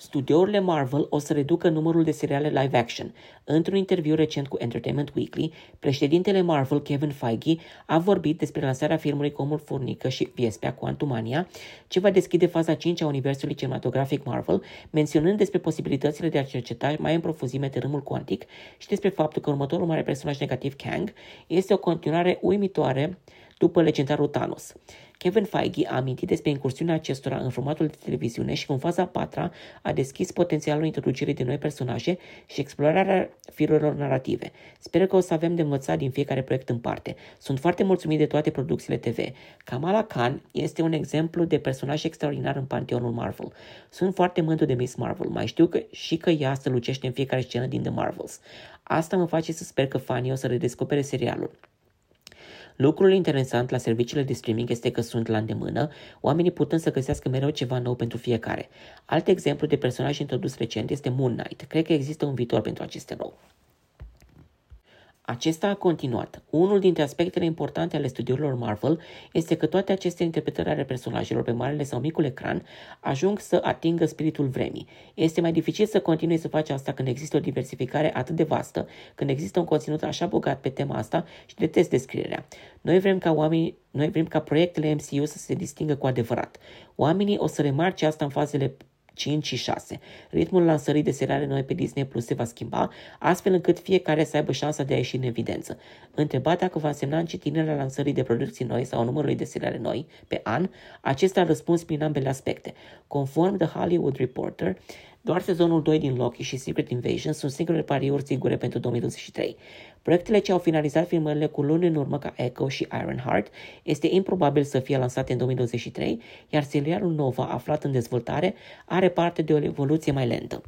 Studiourile Marvel o să reducă numărul de seriale live action. Într-un interviu recent cu Entertainment Weekly, președintele Marvel, Kevin Feige, a vorbit despre lansarea filmului Comul Furnică și Viespea Quantumania, ce va deschide faza 5 a universului cinematografic Marvel, menționând despre posibilitățile de a cerceta mai în profuzime tărâmul cuantic și despre faptul că următorul mare personaj negativ, Kang, este o continuare uimitoare după legendarul Thanos. Kevin Feige a amintit despre incursiunea acestora în formatul de televiziune și cum faza patra a deschis potențialul introducerii de noi personaje și explorarea firurilor narrative. Sper că o să avem de învățat din fiecare proiect în parte. Sunt foarte mulțumit de toate producțiile TV. Kamala Khan este un exemplu de personaj extraordinar în panteonul Marvel. Sunt foarte mândru de Miss Marvel. Mai știu că și că ea se lucește în fiecare scenă din The Marvels. Asta mă face să sper că fanii o să redescopere serialul. Lucrul interesant la serviciile de streaming este că sunt la îndemână, oamenii putând să găsească mereu ceva nou pentru fiecare. Alt exemplu de personaj introdus recent este Moon Knight. Cred că există un viitor pentru aceste rol. Acesta a continuat. Unul dintre aspectele importante ale studiilor Marvel este că toate aceste interpretări ale personajelor pe marele sau micul ecran ajung să atingă spiritul vremii. Este mai dificil să continui să faci asta când există o diversificare atât de vastă, când există un conținut așa bogat pe tema asta și detest descrierea. Noi vrem ca oamenii noi vrem ca proiectele MCU să se distingă cu adevărat. Oamenii o să remarce asta în fazele 5 și 6. Ritmul lansării de seriale noi pe Disney Plus se va schimba, astfel încât fiecare să aibă șansa de a ieși în evidență. Întrebat dacă va însemna încetinirea lansării de producții noi sau numărului de seriale noi pe an, acesta a răspuns prin ambele aspecte. Conform The Hollywood Reporter, doar sezonul 2 din Loki și Secret Invasion sunt singurele pariuri sigure pentru 2023. Proiectele ce au finalizat filmările cu luni în urmă ca Echo și Ironheart este improbabil să fie lansate în 2023, iar serialul Nova, aflat în dezvoltare, are parte de o evoluție mai lentă.